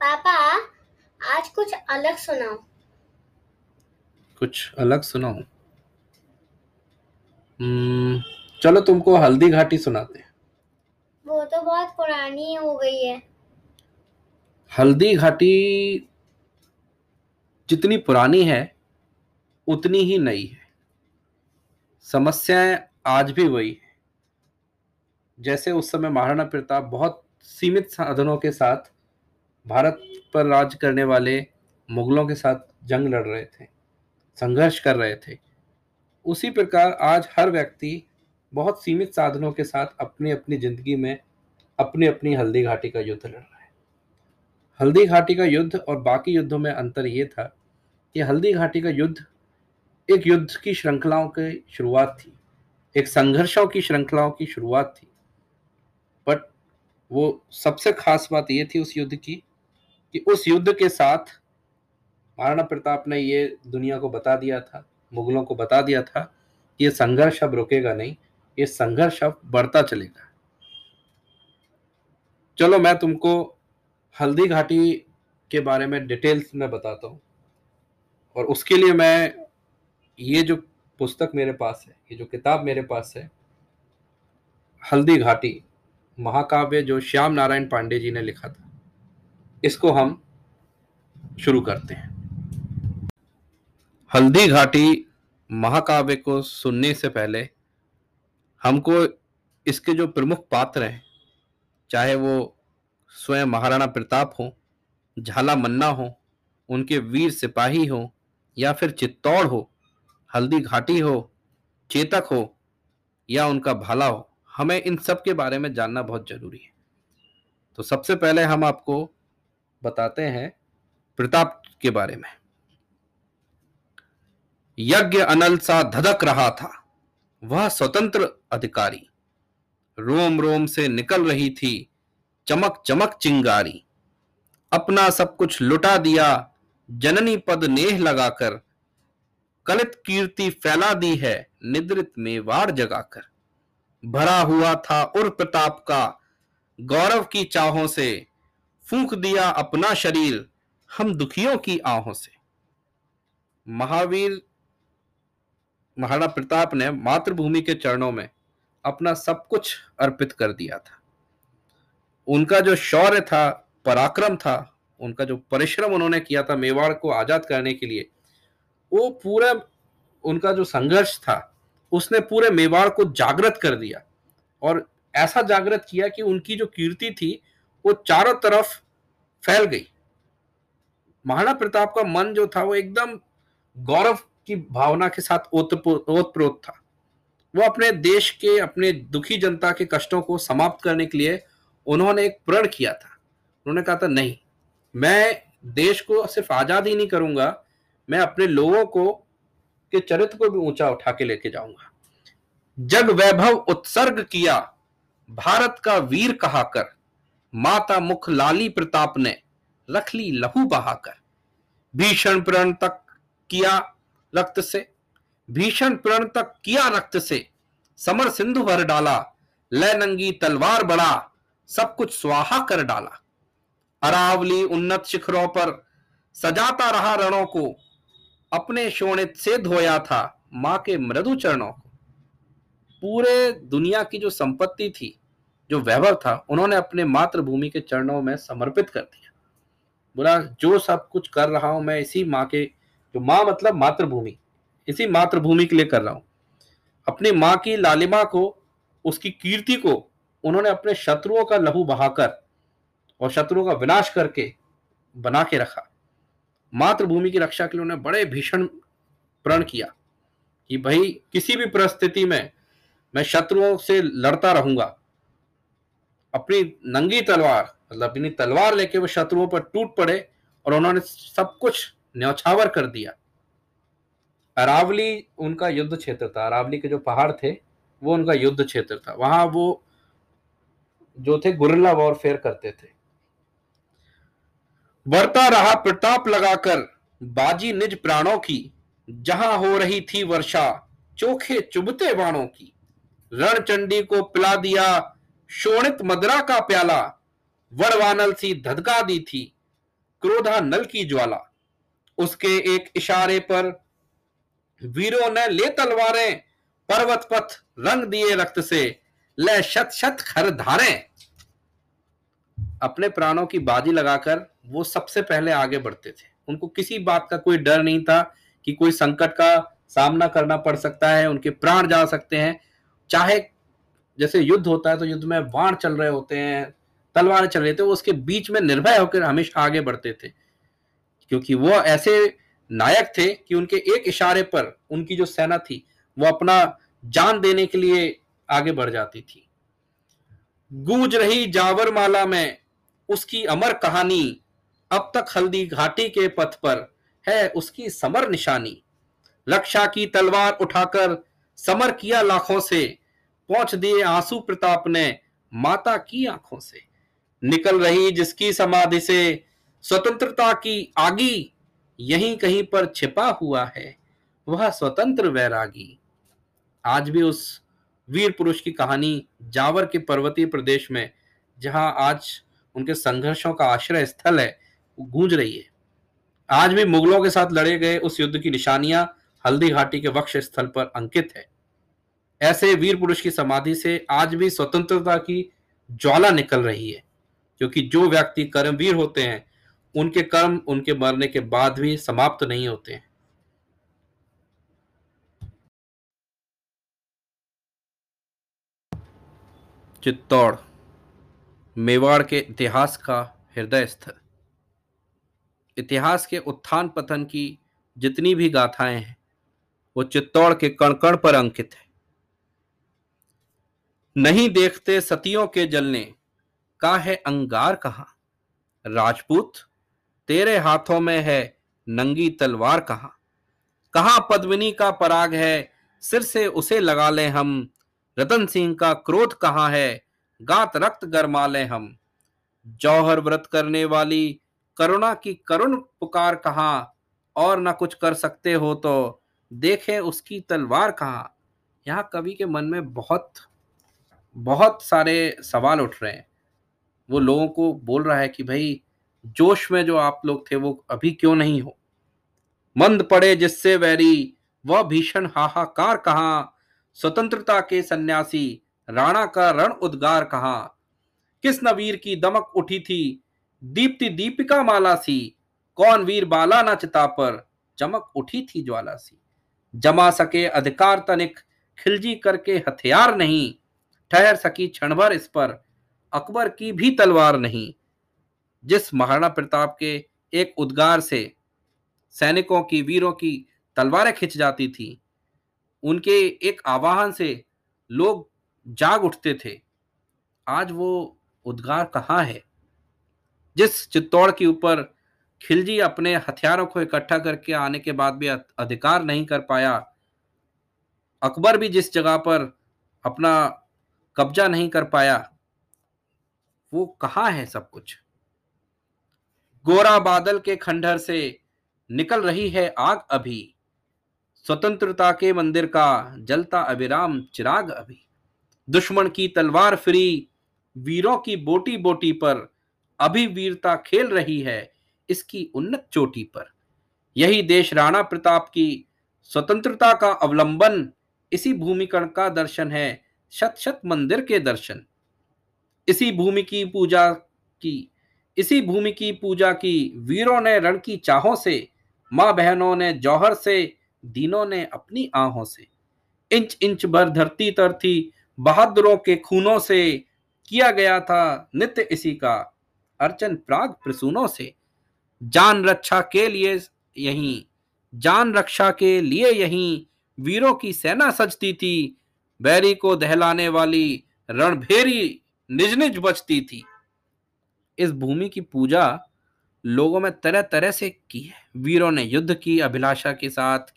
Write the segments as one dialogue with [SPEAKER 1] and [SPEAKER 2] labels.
[SPEAKER 1] पापा आज कुछ अलग सुनाओ।
[SPEAKER 2] कुछ अलग सुनाओ हम्म, चलो तुमको हल्दी घाटी सुनाते हैं।
[SPEAKER 1] वो तो बहुत पुरानी हो गई है।
[SPEAKER 2] हल्दी घाटी जितनी पुरानी है उतनी ही नई है। समस्याएँ आज भी वही है। जैसे उस समय महाराणा प्रताप बहुत सीमित साधनों के साथ भारत पर राज करने वाले मुगलों के साथ जंग लड़ रहे थे, संघर्ष कर रहे थे। उसी प्रकार आज हर व्यक्ति बहुत सीमित साधनों के साथ अपनी अपनी ज़िंदगी में अपनी अपनी हल्दी घाटी का युद्ध लड़ रहा है। हल्दी घाटी का युद्ध और बाकी युद्धों में अंतर ये था कि हल्दी घाटी का युद्ध एक युद्ध की श्रृंखलाओं की शुरुआत थी, एक संघर्षों की श्रृंखलाओं की शुरुआत थी। बट वो सबसे खास बात ये थी उस युद्ध की कि उस युद्ध के साथ महाराणा प्रताप ने ये दुनिया को बता दिया था, मुगलों को बता दिया था कि ये संघर्ष अब रुकेगा नहीं, ये संघर्ष अब बढ़ता चलेगा। चलो मैं तुमको हल्दी घाटी के बारे में डिटेल्स में बताता हूँ और उसके लिए मैं ये जो पुस्तक मेरे पास है, ये जो किताब मेरे पास है, हल्दी घाटी, महाकाव्य जो श्याम नारायण पांडे जी ने लिखा था। इसको हम शुरू करते हैं। हल्दी घाटी महाकाव्य को सुनने से पहले हमको इसके जो प्रमुख पात्र हैं, चाहे वो स्वयं महाराणा प्रताप हो, झाला मन्ना हो, उनके वीर सिपाही हो, या फिर चित्तौड़ हो, हल्दी घाटी हो, चेतक हो, या उनका भाला हो, हमें इन सब के बारे में जानना बहुत ज़रूरी है। तो सबसे पहले हम आपको बताते हैं प्रताप के बारे में। यज्ञ अनल सा धधक रहा था। वह स्वतंत्र अधिकारी। रोम रोम से निकल रही थी। चमक चमक चिंगारी। अपना सब कुछ लुटा दिया। जननी पद नेह लगाकर। कलित कीर्ति फैला दी है निद्रित मेवाड़ जगाकर। भरा हुआ था उर प्रताप का। गौरव की चाहों से फूंक दिया अपना शरीर हम दुखियों की आहों से। महावीर, महाराणा प्रताप ने मातृभूमि के चरणों में अपना सब कुछ अर्पित कर दिया था। उनका जो शौर्य था, पराक्रम था, उनका जो परिश्रम उन्होंने किया था मेवाड़ को आज़ाद करने के लिए, वो पूरा उनका जो संघर्ष था, उसने पूरे मेवाड़ को जागृत कर दिया। और ऐसा जागृत किया कि उनकी जो कीर्ति थी वो चारों तरफ़ फैल गई। महाराणा प्रताप का मन जो था वो एकदम गौरव की भावना के साथ ओतप्रोत था। वो अपने देश के, अपने दुखी जनता के कष्टों को समाप्त करने के लिए उन्होंने एक प्रण किया था। उन्होंने कहा था, नहीं, मैं देश को सिर्फ़ आज़ाद ही नहीं करूँगा, मैं अपने लोगों को, के चरित्र को भी ऊँचा उठा के लेके जाऊँगा। जग वैभव उत्सर्ग किया, भारत का वीर कहाकर माता मुख लाली प्रताप ने रख ली लहू बहाकर, भीषण प्रण तक किया रक्त से, भीषण प्रण तक किया रक्त से, समर सिंधु भर डाला, लय नंगी तलवार बड़ा, सब कुछ स्वाहा कर डाला। अरावली उन्नत शिखरों पर सजाता रहा रणों को, अपने शोणित से धोया था माँ के मृदु चरणों को। पूरे दुनिया की जो संपत्ति थी जो वैभव था, उन्होंने अपने मातृभूमि के चरणों में समर्पित कर दिया। बोला, जो सब कुछ कर रहा हूँ, मैं इसी माँ के, जो माँ मतलब मातृभूमि, इसी मातृभूमि के लिए कर रहा हूँ। अपनी माँ की लालिमा को, उसकी कीर्ति को, उन्होंने अपने शत्रुओं का लहू बहाकर और शत्रुओं का विनाश करके बना के रखा। मातृभूमि की रक्षा के लिए उन्होंने बड़े भीषण प्रण किया कि, भाई, किसी भी परिस्थिति में मैं शत्रुओं से लड़ता रहूँगा अपनी नंगी तलवार मतलब अपनी तलवार लेके वो शत्रुओं पर टूट पड़े और उन्होंने सब कुछ न्यौछावर कर दिया। अरावली उनका युद्ध क्षेत्र था। अरावली के जो पहाड़ थे, वो उनका युद्ध क्षेत्र था। वहाँ वो जो थे, गुरिल्ला वॉरफेयर करते थे। बढ़ता रहा प्रताप लगाकर बाजी निज प्राणों की, जहाँ हो रही थी वर्षा, चोखे चुभते बाणों की। रणचंडी को पिला दिया शोणित मदरा का प्याला वड़वानल सी धधका दी थी, क्रोधा नल की ज्वाला। उसके एक इशारे पर, वीरों ने ले तलवारें, पर्वत पथ रंग दिए रक्त से, ले शत शत खर धारे। अपने प्राणों की बाजी लगाकर वो सबसे पहले आगे बढ़ते थे। उनको किसी बात का कोई डर नहीं था कि कोई संकट का सामना करना पड़ सकता है, उनके प्राण जा सकते हैं। चाहे जैसे युद्ध होता है तो युद्ध में वाण चल रहे होते हैं, तलवार चल रहे थे, वो उसके बीच में निर्भय होकर हमेशा आगे बढ़ते थे। क्योंकि वो ऐसे नायक थे कि उनके एक इशारे पर उनकी जो सेना थी, वो अपना जान देने के लिए आगे बढ़ जाती थी। गूंज रही जावर माला में उसकी अमर कहानी अब तक हल्दी घाटी के पथ पर है उसकी समर निशानी। रक्षा की तलवार उठाकर समर किया लाखों से पहुँच दिए आँसू प्रताप ने। माता की आँखों से निकल रही जिसकी समाधि से स्वतंत्रता की आगी यहीं कहीं पर छिपा हुआ है, वह स्वतंत्र वैरागी। आज भी उस वीर पुरुष की कहानी जावर के पर्वतीय प्रदेश में, जहाँ आज उनके संघर्षों का आश्रय स्थल है, गूंज रही है। आज भी मुगलों के साथ लड़े गए उस युद्ध की निशानियाँ हल्दी घाटी के वक्ष स्थल पर अंकित है। ऐसे वीर पुरुष की समाधि से आज भी स्वतंत्रता की ज्वाला निकल रही है। क्योंकि जो व्यक्ति कर्मवीर होते हैं, उनके कर्म उनके मरने के बाद भी समाप्त नहीं होते हैं। चित्तौड़, मेवाड़ के इतिहास का हृदय स्थल। इतिहास के उत्थान पतन की जितनी भी गाथाएँ हैं, वो चित्तौड़ के कण कण पर अंकित है। नहीं देखते सतियों के जलने, का है अंगार कहा? राजपूत, तेरे हाथों में है नंगी तलवार कहा? कहा पद्मिनी का पराग है, सिर से उसे लगा ले हम? रतन सिंह का क्रोध कहाँ है, गात रक्त गरमा ले हम? जौहर व्रत करने वाली, करुणा की करुण पुकार कहा? और ना कुछ कर सकते हो तो देखे उसकी तलवार कहाँ? यहाँ कवि के मन में बहुत बहुत सारे सवाल उठ रहे हैं। वो लोगों को बोल रहा है कि भाई, जोश में जो आप लोग थे, वो अभी क्यों नहीं हो? मंद पड़े जिससे वैरी, वह भीषण हाहाकार कहा? स्वतंत्रता के सन्यासी, राणा का रण उद्गार कहा? किस नवीर की दमक उठी थी? दीप्ति दीपिका माला सी, कौन वीर बाला न चिता पर? चमक उठी थी ज्वाला सी। जमा सके अधिकार तनिक, खिलजी करके हथियार नहीं। ठहर सकी क्षण इस पर। अकबर की भी तलवार नहीं, जिस महाराणा प्रताप के एक उद्गार से सैनिकों की, वीरों की तलवारें खिंच जाती थी, उनके एक आवाहन से लोग जाग उठते थे। आज वो उद्गार कहाँ है? जिस चित्तौड़ के ऊपर खिलजी अपने हथियारों को इकट्ठा करके आने के बाद भी अधिकार नहीं कर पाया, अकबर भी जिस जगह पर अपना कब्जा नहीं कर पाया। वो कहा है सब कुछ? गोरा बादल के खंडहर से निकल रही है आग अभी। स्वतंत्रता के मंदिर का जलता अविराम चिराग अभी। दुश्मन की तलवार फ्री, वीरों की बोटी बोटी पर अभी वीरता खेल रही है इसकी उन्नत चोटी पर। यही देश राणा प्रताप की स्वतंत्रता का अवलंबन, इसी भूमिकण का दर्शन है शत शत मंदिर के दर्शन। इसी भूमि की पूजा की, इसी भूमि की पूजा की वीरों ने रण की चाहों से, माँ बहनों ने जौहर से, दीनों ने अपनी आहों से। इंच इंच भर धरती तर थी बहादुरों के खूनों से किया गया था नित्य इसी का अर्चन प्राग प्रसूनों से। जान रक्षा के लिए यहीं, जान रक्षा के लिए यहीं वीरों की सेना सजती थी बैरी को दहलाने वाली रणभेरी निज निज बचती थी। इस भूमि की पूजा लोगों में तरह तरह से की है। वीरों ने युद्ध की, अभिलाषा के साथ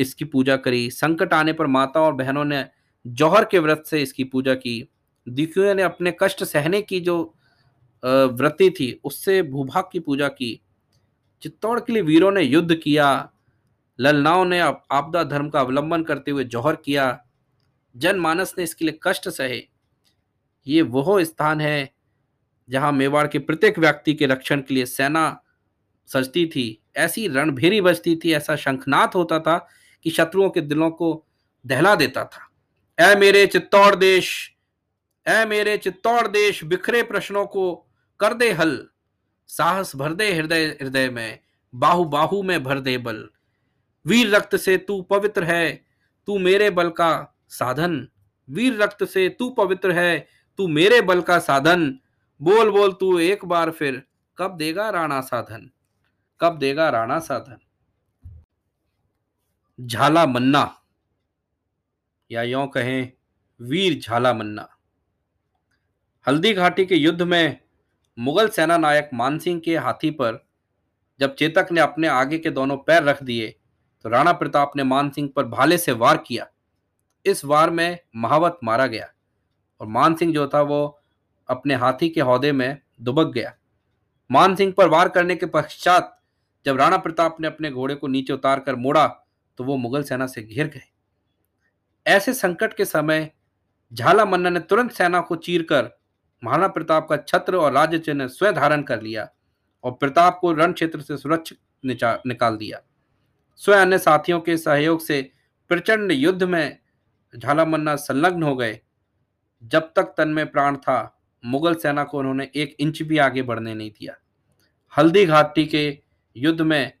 [SPEAKER 2] इसकी पूजा करी। संकट आने पर माता और बहनों ने जौहर के व्रत से इसकी पूजा की। दिखुए ने अपने कष्ट सहने की जो व्रति थी, उससे भूभाग की पूजा की। चित्तौड़ के लिए वीरों ने युद्ध किया। ललनाओं ने आपदा धर्म का अवलंबन करते हुए जौहर किया। जनमानस ने इसके लिए कष्ट सहे। ये वह स्थान है जहाँ मेवाड़ के प्रत्येक व्यक्ति के रक्षण के लिए सेना सजती थी। ऐसी रणभेरी बजती थी, ऐसा शंखनाथ होता था कि शत्रुओं के दिलों को दहला देता था। ऐ मेरे चित्तौड़ देश, ऐ मेरे चित्तौड़ देश, बिखरे प्रश्नों को कर दे हल, साहस भर दे हृदय हृदय में बाहु बाहु में भर दे बल। वीर रक्त से तू पवित्र है, तू मेरे बल का साधन। वीर रक्त से तू पवित्र है, तू मेरे बल का साधन। बोल बोल तू एक बार फिर, कब देगा राणा साधन? कब देगा राणा साधन? झाला मन्ना। या यो कहें, वीर झाला मन्ना। हल्दी घाटी के युद्ध में मुगल सेना नायक मानसिंह के हाथी पर जब चेतक ने अपने आगे के दोनों पैर रख दिए तो राणा प्रताप ने मानसिंह पर भाले से वार किया। इस वार में महावत मारा गया और मानसिंह जो था वो अपने हाथी के हौदे में दुबक गया। मानसिंह पर वार करने के पश्चात जब राणा प्रताप ने अपने घोड़े को नीचे उतार कर मोड़ा तो वो मुगल सेना से घिर गए। ऐसे संकट के समय झाला मन्ना ने तुरंत सेना को चीरकर महाराणा प्रताप का छत्र और राज्य चिन्ह स्वयं धारण कर लिया और प्रताप को रण क्षेत्र से सुरक्षित निकाल दिया। स्वयं अन्य साथियों के सहयोग से प्रचंड युद्ध में झाला मन्ना संलग्न हो गए। जब तक तन में प्राण था, मुगल सेना को उन्होंने एक इंच भी आगे बढ़ने नहीं दिया। हल्दी घाटी के युद्ध में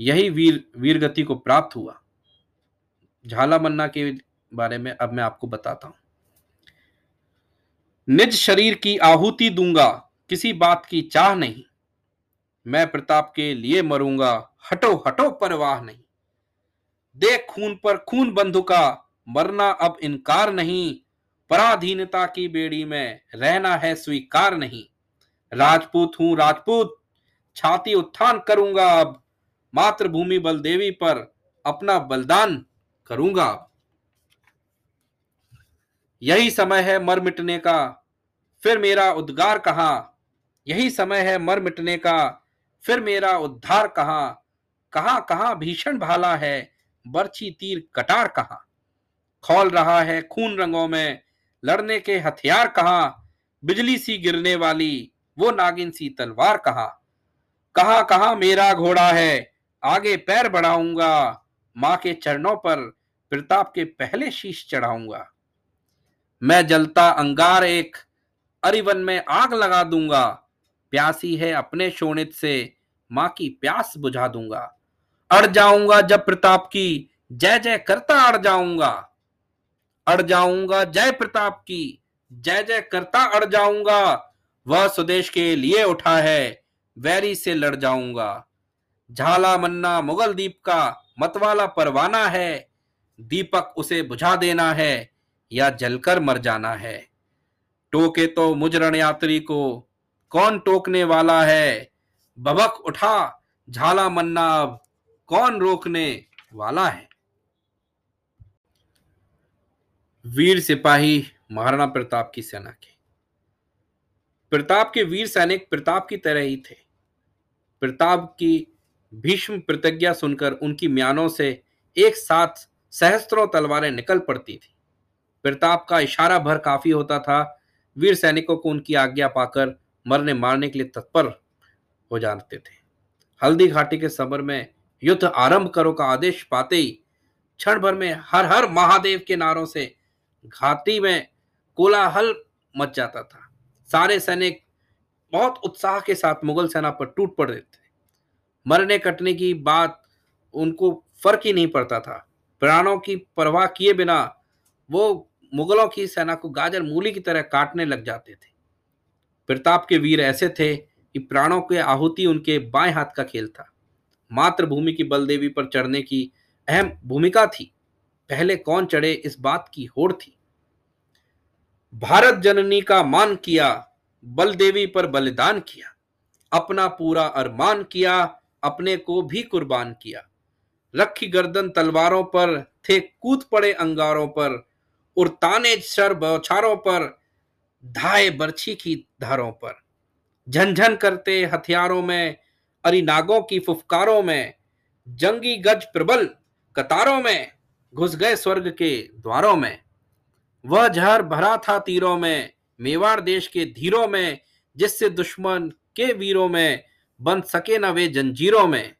[SPEAKER 2] यही वीर, वीरगति को प्राप्त हुआ। झाला मन्ना के बारे में अब मैं आपको बताता हूँ। निज शरीर की आहुति दूँगा, किसी बात की चाह नहीं। मैं प्रताप के लिए मरूँगा, हटो हटो, परवाह नहीं। देख खून पर खून बंधु का मरना अब इनकार नहीं, पराधीनता की बेड़ी में रहना है स्वीकार नहीं। राजपूत हूँ राजपूत, छाती उत्थान करूँगा अब, मातृभूमि बलदेवी पर अपना बलिदान करूँगा यही समय है मर मिटने का, फिर मेरा उद्गार कहा? यही समय है मर मिटने का, फिर मेरा उद्धार कहा? कहा कहा भीषण भाला है, बर्छी तीर कटार कहा? खोल रहा है खून रंगों में। लड़ने के हथियार कहा? बिजली सी गिरने वाली, वो नागिन सी तलवार कहा? कहा कहा मेरा घोड़ा है? आगे पैर बढ़ाऊँगा, माँ के चरणों पर प्रताप के पहले शीश चढ़ाऊँगा। मैं जलता अंगार एक, अरिवन में आग लगा दूँगा। प्यासी है अपने शोणित से, माँ की प्यास बुझा दूँगा। अड़ जाऊँगा जब प्रताप की, जय जय करता अड़ जाऊँगा। अड़ जाऊँगा, जय प्रताप की, जय जय करता अड़ जाऊँगा, वह स्वदेश के लिए उठा है, वैरी से लड़ जाऊँगा। झाला मन्ना मुगल दीप का मतवाला परवाना है, दीपक उसे बुझा देना है, या जलकर मर जाना है। टोके तो मुजरण यात्री को, कौन टोकने वाला है? बबक उठा, झाला मन्ना अब कौन रोकने वाला है? वीर सिपाही महाराणा प्रताप की सेना के। प्रताप के वीर सैनिक प्रताप की तरह ही थे। प्रताप की भीष्म प्रतिज्ञा सुनकर उनकी म्यानों से एक साथ सहस्त्रों तलवारें निकल पड़ती थी। प्रताप का इशारा भर काफ़ी होता था। वीर सैनिकों को उनकी आज्ञा पाकर मरने मारने के लिए तत्पर हो जाते थे। हल्दी घाटी के समर में युद्ध आरंभ करो का आदेश पाते ही क्षण भर में हर हर महादेव के नारों से घाटी में कोलाहल मच जाता था। सारे सैनिक बहुत उत्साह के साथ मुगल सेना पर टूट पड़ते थे। मरने कटने की बात उनको फ़र्क ही नहीं पड़ता था। प्राणों की परवाह किए बिना वो मुगलों की सेना को गाजर मूली की तरह काटने लग जाते थे। प्रताप के वीर ऐसे थे कि प्राणों की आहुति उनके बाएँ हाथ का खेल था। मातृभूमि की बलदेवी पर चढ़ने की अहम भूमिका थी। पहले कौन चढ़े इस बात की होड़ थी। भारत जननी का मान किया बल देवी पर बलिदान किया, अपना पूरा अरमान किया, अपने को भी कुर्बान किया। रखी गर्दन तलवारों पर थे, कूद पड़े अंगारों पर उड़ताने सर बौछारों पर, धाए बर्छी की धारों पर। झंझन करते हथियारों में, अरिनागों की फुफकारों में, जंगी गज प्रबल कतारों में घुस गए स्वर्ग के द्वारों में। वह जहर भरा था तीरों में, मेवाड़ देश के धीरों में, जिससे दुश्मन के वीरों में बन सके न वे जंजीरों में।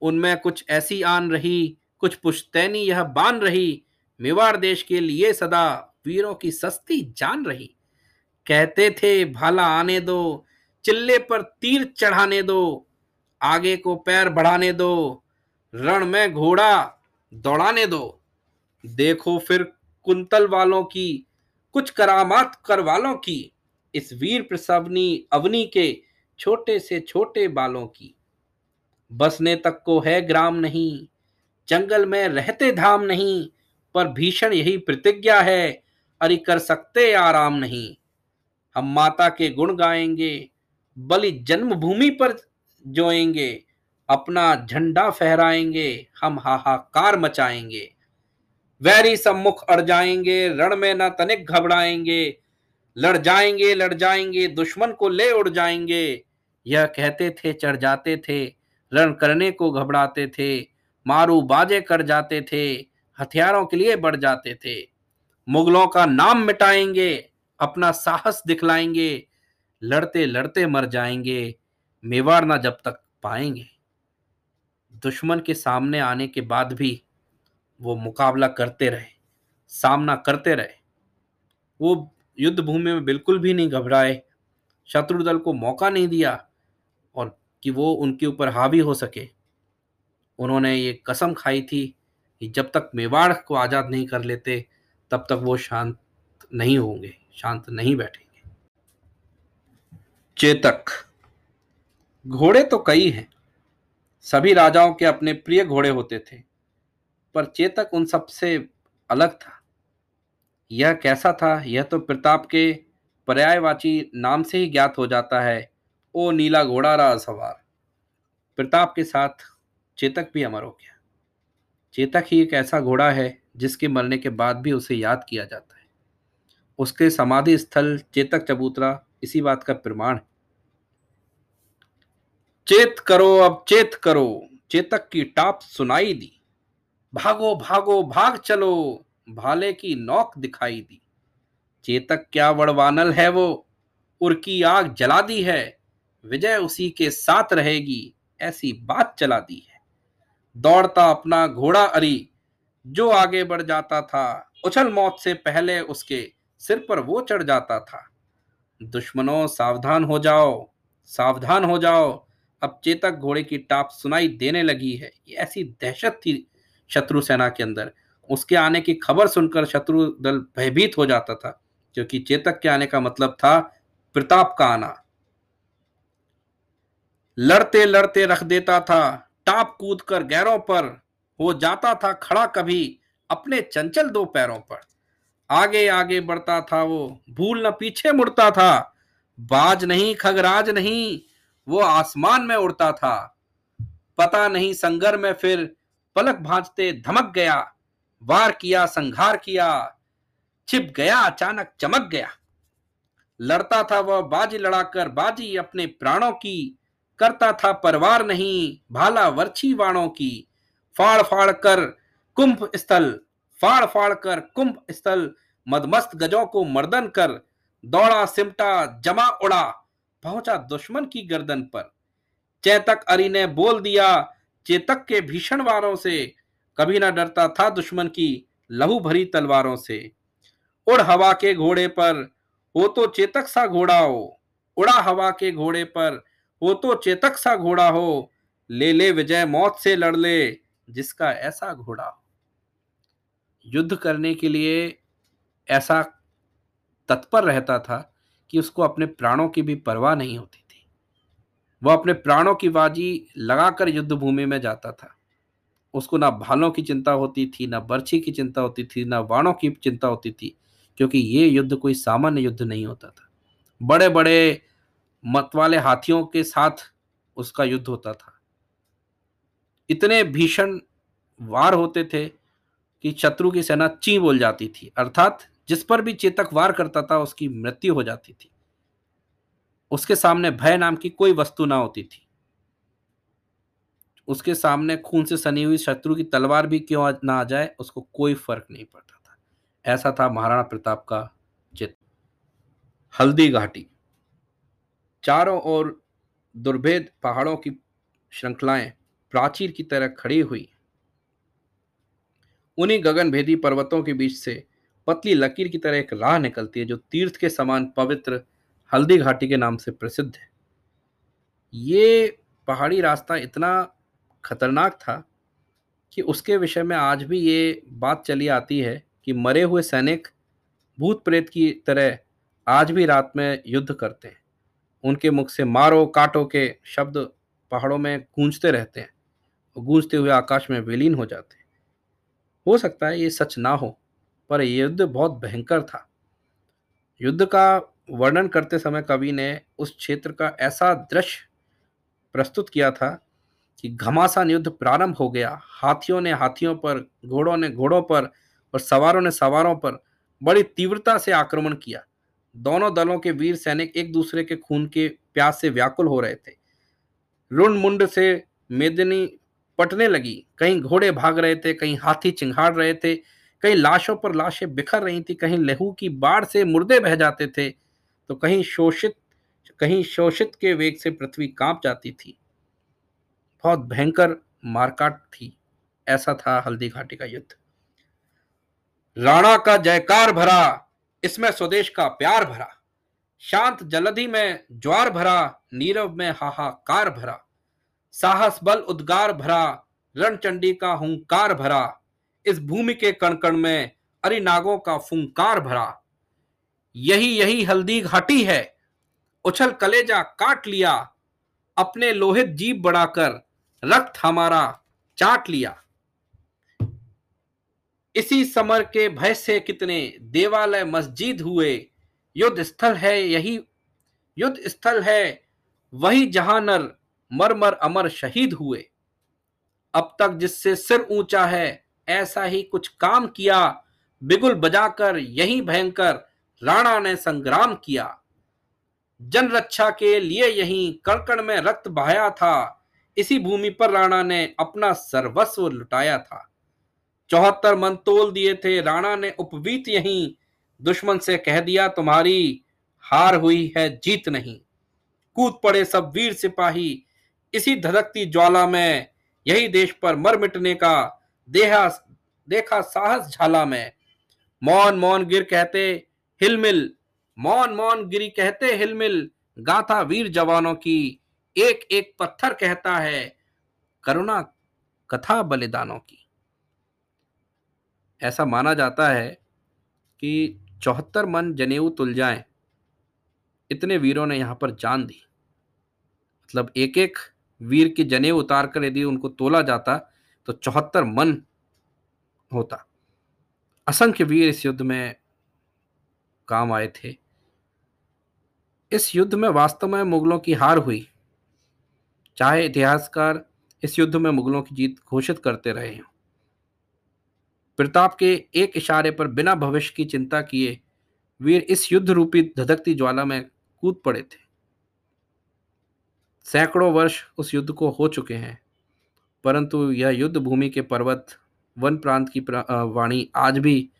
[SPEAKER 2] उनमें कुछ ऐसी आन रही, कुछ पुश्तैनी यह बान रही, मेवाड़ देश के लिए सदा वीरों की सस्ती जान रही। कहते थे, भाला आने दो, चिल्ले पर तीर चढ़ाने दो, आगे को पैर बढ़ाने दो, रण में घोड़ा दौड़ाने दो। देखो फिर कुंतल वालों की, कुछ करामात कर वालों की, इस वीर प्रसवनी अवनी के छोटे से छोटे बालों की। बसने तक को है ग्राम नहीं, जंगल में रहते धाम नहीं, पर भीषण यही प्रतिज्ञा है, अरे कर सकते आराम नहीं। हम माता के गुण गाएँगे, बलि जन्मभूमि पर जोएँगे अपना झंडा फहराएँगे, हम हाहाकार मचाएँगे। वैरी सम्मुख अड़ जाएँगे, रण में न तनिक घबराएँगे। लड़ जाएँगे लड़ जाएँगे, दुश्मन को ले उड़ जाएँगे। यह कहते थे, चढ़ जाते थे, रण करने को घबराते थे, मारू बाजे कर जाते थे, हथियारों के लिए बढ़ जाते थे। मुगलों का नाम मिटाएँगे, अपना साहस दिखलाएँगे लड़ते लड़ते मर जाएँगे, मेवाड़ ना जब तक पाएँगे। दुश्मन के सामने आने के बाद भी वो मुकाबला करते रहे, सामना करते रहे। वो युद्ध भूमि में बिल्कुल भी नहीं घबराए शत्रु दल को मौका नहीं दिया और कि वो उनके ऊपर हावी हो सके। उन्होंने ये कसम खाई थी कि जब तक मेवाड़ को आज़ाद नहीं कर लेते, तब तक वो शांत नहीं होंगे, शांत नहीं बैठेंगे। चेतक, घोड़े तो कई हैं सभी राजाओं के अपने प्रिय घोड़े होते थे, पर चेतक उन सबसे अलग था। यह कैसा था? यह तो प्रताप के पर्यायवाची नाम से ही ज्ञात हो जाता है, ओ नीला घोड़ा रहा सवार। प्रताप के साथ चेतक भी अमर हो गया। चेतक ही एक ऐसा घोड़ा है, जिसके मरने के बाद भी उसे याद किया जाता है। उसके समाधि स्थल चेतक चबूतरा, इसी बात का प्रमाण चेत करो, अब चेत करो। चेतक की टाप सुनाई दी। भागो भागो, भाग चलो। भाले की नौक दिखाई दी। चेतक क्या वड़वानल है वो? उर्की आग जला दी है। विजय उसी के साथ रहेगी। ऐसी बात चला दी है। दौड़ता अपना घोड़ा अरी। जो आगे बढ़ जाता था, उछल मौत से पहले उसके सिर पर वो चढ़ जाता था। दुश्मनों, सावधान हो जाओ। सावधान हो जाओ। अब चेतक घोड़े की टाप सुनाई देने लगी है। ये ऐसी दहशत थी शत्रु सेना के अंदर। उसके आने की खबर सुनकर शत्रु दल भयभीत हो जाता था, क्योंकि चेतक के आने का मतलब था प्रताप का आना। लड़ते लड़ते रख देता था, टाप कूद कर गैरों पर हो जाता था खड़ा कभी अपने चंचल दो पैरों पर। आगे आगे बढ़ता था वो, भूल न पीछे मुड़ता था, बाज नहीं, खगराज नहीं वो आसमान में उड़ता था। पता नहीं संगर में फिर पलक भांजते धमक गया, वार किया, संघार किया, छिप गया, अचानक चमक गया। लड़ता था वह बाजी लड़ाकर, बाजी अपने प्राणों की। करता था परवार नहीं, भाला वर्छी वाणों की। फाड़ फाड़ कर कुंभ स्थल, फाड़ फाड़ कर कुंभ स्थल, मदमस्त गजों को मर्दन कर, दौड़ा सिमटा, जमा उड़ा। पहुँचा दुश्मन की गर्दन पर। चेतक अरी ने बोल दिया, चेतक के भीषण वारों से। कभी ना डरता था दुश्मन की लहू भरी तलवारों से। उड़ हवा के घोड़े पर, हो तो चेतक सा घोड़ा हो। उड़ा हवा के घोड़े पर, हो तो चेतक सा घोड़ा हो। ले ले विजय मौत से लड़ ले, जिसका ऐसा घोड़ा हो। युद्ध करने के लिए ऐसा तत्पर रहता था। कि उसको अपने प्राणों की भी परवाह नहीं होती थी। वह अपने प्राणों की बाजी लगाकर युद्ध भूमि में जाता था। उसको ना भालों की चिंता होती थी, ना बर्छी की चिंता होती थी, ना बाणों की चिंता होती थी, क्योंकि ये युद्ध कोई सामान्य युद्ध नहीं होता था। बड़े बड़े मत वाले हाथियों के साथ उसका युद्ध होता था। इतने भीषण वार होते थे कि शत्रु की सेना ची बोल जाती थी, अर्थात जिस पर भी चेतक वार करता था, उसकी मृत्यु हो जाती थी। उसके सामने भय नाम की कोई वस्तु ना होती थी। उसके सामने खून से सनी हुई शत्रु की तलवार भी क्यों ना आ जाए, उसको कोई फ़र्क नहीं पड़ता था। ऐसा था महाराणा प्रताप का चित्र हल्दी घाटी। चारों ओर दुर्भेद पहाड़ों की श्रृंखलाएँ प्राचीर की तरह खड़ी हुई। उन्हीं गगनभेदी पर्वतों के बीच से पतली लकीर की तरह एक राह निकलती है जो तीर्थ के समान पवित्र हल्दी घाटी के नाम से प्रसिद्ध है। ये पहाड़ी रास्ता इतना खतरनाक था कि उसके विषय में आज भी ये बात चली आती है कि मरे हुए सैनिक भूत प्रेत की तरह आज भी रात में युद्ध करते हैं। उनके मुख से मारो, काटो के शब्द पहाड़ों में गूंजते रहते हैं और गूंजते हुए आकाश में विलीन हो जाते हैं। हो सकता है ये सच ना हो। पर युद्ध बहुत भयंकर था। युद्ध का वर्णन करते समय कवि ने उस क्षेत्र का ऐसा दृश्य प्रस्तुत किया था कि घमासान युद्ध प्रारंभ हो गया। हाथियों ने हाथियों पर, घोड़ों ने घोड़ों पर और सवारों ने सवारों पर बड़ी तीव्रता से आक्रमण किया। दोनों दलों के वीर सैनिक एक दूसरे के खून के प्यास से व्याकुल हो रहे थे। रुण मुंड से मेदनी पटने लगी। कहीं घोड़े भाग रहे थे, कहीं हाथी चिंगाड़ रहे थे। कहीं लाशों पर लाशें बिखर रही थी, कहीं लहू की बाढ़ से मुर्दे बह जाते थे तो कहीं शोषित कहीं शोषित के वेग से पृथ्वी काँप जाती थी। बहुत भयंकर मारकाट थी। ऐसा था हल्दी घाटी का युद्ध। राणा का जयकार भरा, इसमें स्वदेश का प्यार भरा, शांत जलधि में ज्वार भरा, नीरव में हाहाकार भरा, साहस बल उद्गार भरा, रणचंडी का हुंकार भरा इस भूमि के कणकण में अरिनागों का फुंकार भरा। यही यही हल्दी घाटी है। उछल कलेजा काट लिया। अपने लोहित जीप बढ़ाकर रक्त हमारा चाट लिया। इसी समर के भय से कितने देवालय मस्जिद हुए। युद्ध स्थल है यही, युद्ध स्थल है। वही जहाँ नर मर मर अमर शहीद हुए। अब तक जिससे सिर ऊँचा है ऐसा ही कुछ काम किया। बिगुल बजाकर यही भयंकर राणा ने संग्राम किया। जन रक्षा के लिए यही कड़कड़ में रक्त बहाया था। इसी भूमि पर राणा ने अपना सर्वस्व लुटाया था। चौहत्तर मन तोल दिए थे। राणा ने उपवीत यही दुश्मन से कह दिया, तुम्हारी हार हुई है, जीत नहीं। कूद पड़े सब वीर सिपाही। इसी धधकती ज्वाला में यही देश पर मर मिटने का देहा, देखा साहस झाला में। मौन मौन गिर कहते हिलमिल। मौन मौन गिरी कहते हिलमिल। गाथा वीर जवानों की। एक एक पत्थर कहता है करुणा कथा बलिदानों की। ऐसा माना जाता है कि चौहत्तर मन जनेऊ तुल जाए। इतने वीरों ने यहाँ पर जान दी। मतलब एक एक वीर के जनेऊ उतार कर यदि उनको तोला जाता तो चौहत्तर मन होता। असंख्य वीर इस युद्ध में काम आए थे। इस युद्ध में वास्तव में मुगलों की हार हुई। चाहे इतिहासकार इस युद्ध में मुगलों की जीत घोषित करते रहे हों। प्रताप के एक इशारे पर बिना भविष्य की चिंता किए वीर इस युद्ध रूपी धधकती ज्वाला में कूद पड़े थे। सैकड़ों वर्ष उस युद्ध को हो चुके हैं। परंतु यह युद्ध भूमि के पर्वत, वन प्रांत की वाणी आज भी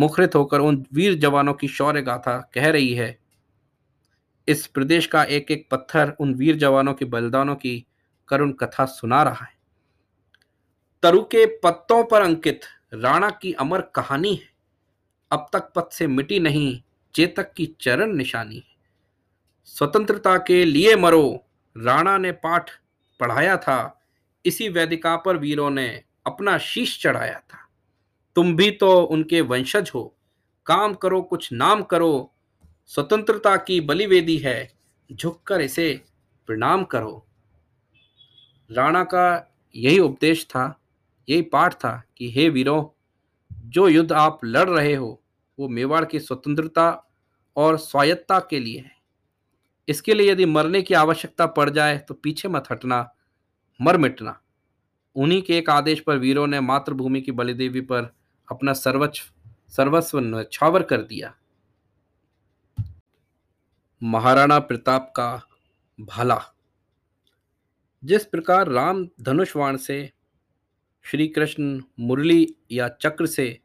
[SPEAKER 2] मुखरित होकर उन वीर जवानों की शौर्य गाथा कह रही है। इस प्रदेश का एक एक पत्थर उन वीर जवानों के बलिदानों की करुण कथा सुना रहा है। तरु के पत्तों पर अंकित, राणा की अमर कहानी है। अब तक पथ से मिटी नहीं, चेतक की चरण निशानी है। स्वतंत्रता के लिए मरो, राणा ने पाठ पढ़ाया था। इसी वेदिका पर वीरों ने अपना शीश चढ़ाया था। तुम भी तो उनके वंशज हो। काम करो, कुछ नाम करो। स्वतंत्रता की बलिवेदी है। झुककर इसे प्रणाम करो। राणा का यही उपदेश था, यही पाठ था कि हे वीरों, जो युद्ध आप लड़ रहे हो, वो मेवाड़ की स्वतंत्रता और स्वायत्ता के लिए है। इसके लिए यदि मरने की आवश्यकता पड़ जाए तो पीछे मत हटना। मर मिटना। उन्हीं के एक आदेश पर वीरों ने मातृभूमि की बलिदेवी पर अपना सर्वच सर्वस्व छावर कर दिया। महाराणा प्रताप का भाला। जिस प्रकार राम धनुषवाण से श्री कृष्ण मुरली या चक्र से,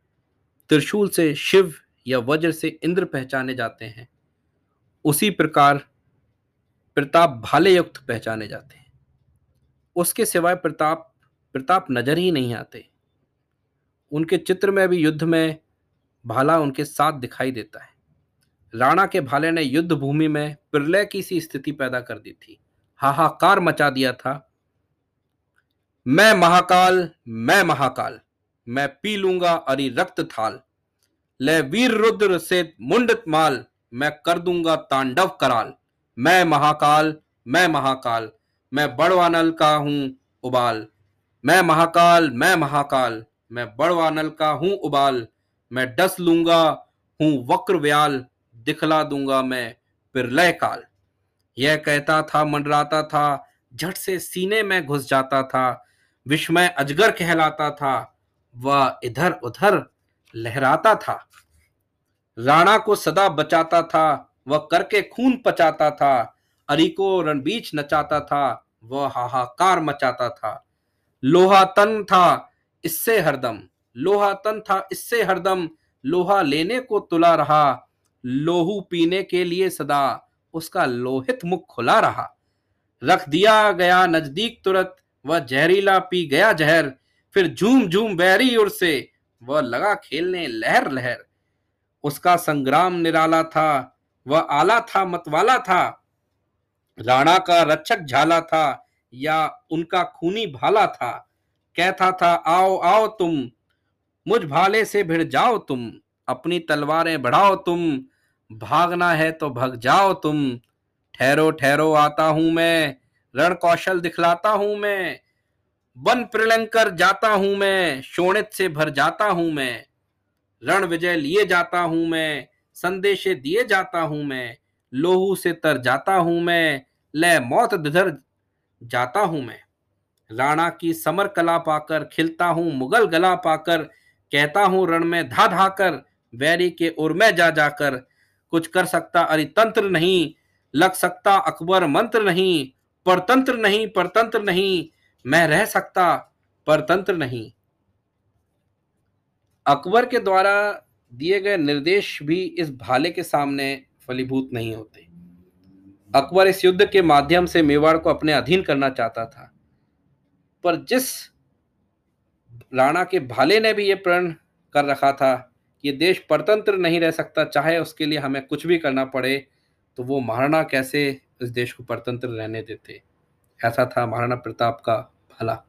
[SPEAKER 2] त्रिशूल से शिव या वज्र से इंद्र पहचाने जाते हैं, उसी प्रकार प्रताप भाले युक्त पहचाने जाते हैं। उसके सिवाय प्रताप प्रताप नज़र ही नहीं आते। उनके चित्र में भी युद्ध में भाला उनके साथ दिखाई देता है। राणा के भाले ने युद्ध भूमि में प्रलय की सी स्थिति पैदा कर दी थी। हाहाकार मचा दिया था। मैं महाकाल मैं महाकाल, मैं पी लूँगा अरि रक्त थाल। ले वीर रुद्र से मुंडत माल, मैं कर दूँगा तांडव कराल। मैं महाकाल मैं महाकाल मैं बड़वानल का हूँ उबाल। मैं महाकाल मैं महाकाल। मैं बड़वानल का हूँ उबाल। मैं डस लूँगा, हूँ वक्र व्याल। दिखला दूँगा मैं प्रलय काल। यह कहता था, मंडराता था, झट से सीने में घुस जाता था। विस्मय अजगर कहलाता था, वह इधर उधर लहराता था। राणा को सदा बचाता था, वह करके खून पचाता था अरी को रणबीच नचाता था। वह हाहाकार मचाता था। लोहा तन था इससे हरदम, लोहा तन था इससे हरदम, लोहा लेने को तुला रहा, लोहू पीने के लिए सदा उसका लोहित मुख खुला रहा। रख दिया गया नज़दीक तुरंत, वह जहरीला पी गया जहर, फिर झूम झूम बैरी उर से वह लगा खेलने लहर लहर। उसका संग्राम निराला था, वह आला था, मतवाला था राणा का रक्षक झाला था या उनका खूनी भाला था। कहता था, आओ आओ तुम, मुझ भाले से भिड़ जाओ तुम, अपनी तलवारें बढ़ाओ तुम, भागना है तो भग जाओ तुम, ठहरो ठहरो, आता हूँ मैं, रण कौशल दिखलाता हूँ मैं, वन प्रलंकर जाता हूँ मैं, शोणित से भर जाता हूँ मैं, रण विजय लिए जाता हूँ मैं, संदेशे दिए जाता हूँ मैं लोहू से तर जाता हूँ मैं, ले मौत दिधर जाता हूँ मैं। राणा की समर कला पाकर, खिलता हूँ मुगल गला पाकर, कहता हूँ रण में धा धा कर, वैरी के उर में जा जाकर कुछ कर सकता अरे तंत्र नहीं, लग सकता अकबर मंत्र नहीं, परतंत्र नहीं परतंत्र नहीं, मैं रह सकता परतंत्र नहीं। अकबर के द्वारा दिए गए निर्देश भी इस भाले के सामने फलीभूत नहीं होते। अकबर इस युद्ध के माध्यम से मेवाड़ को अपने अधीन करना चाहता था। पर जिस राणा के भाले ने भी ये प्रण कर रखा था कि ये देश परतंत्र नहीं रह सकता, चाहे उसके लिए हमें कुछ भी करना पड़े तो वो महाराणा कैसे इस देश को परतंत्र रहने देते? ऐसा था महाराणा प्रताप का भला।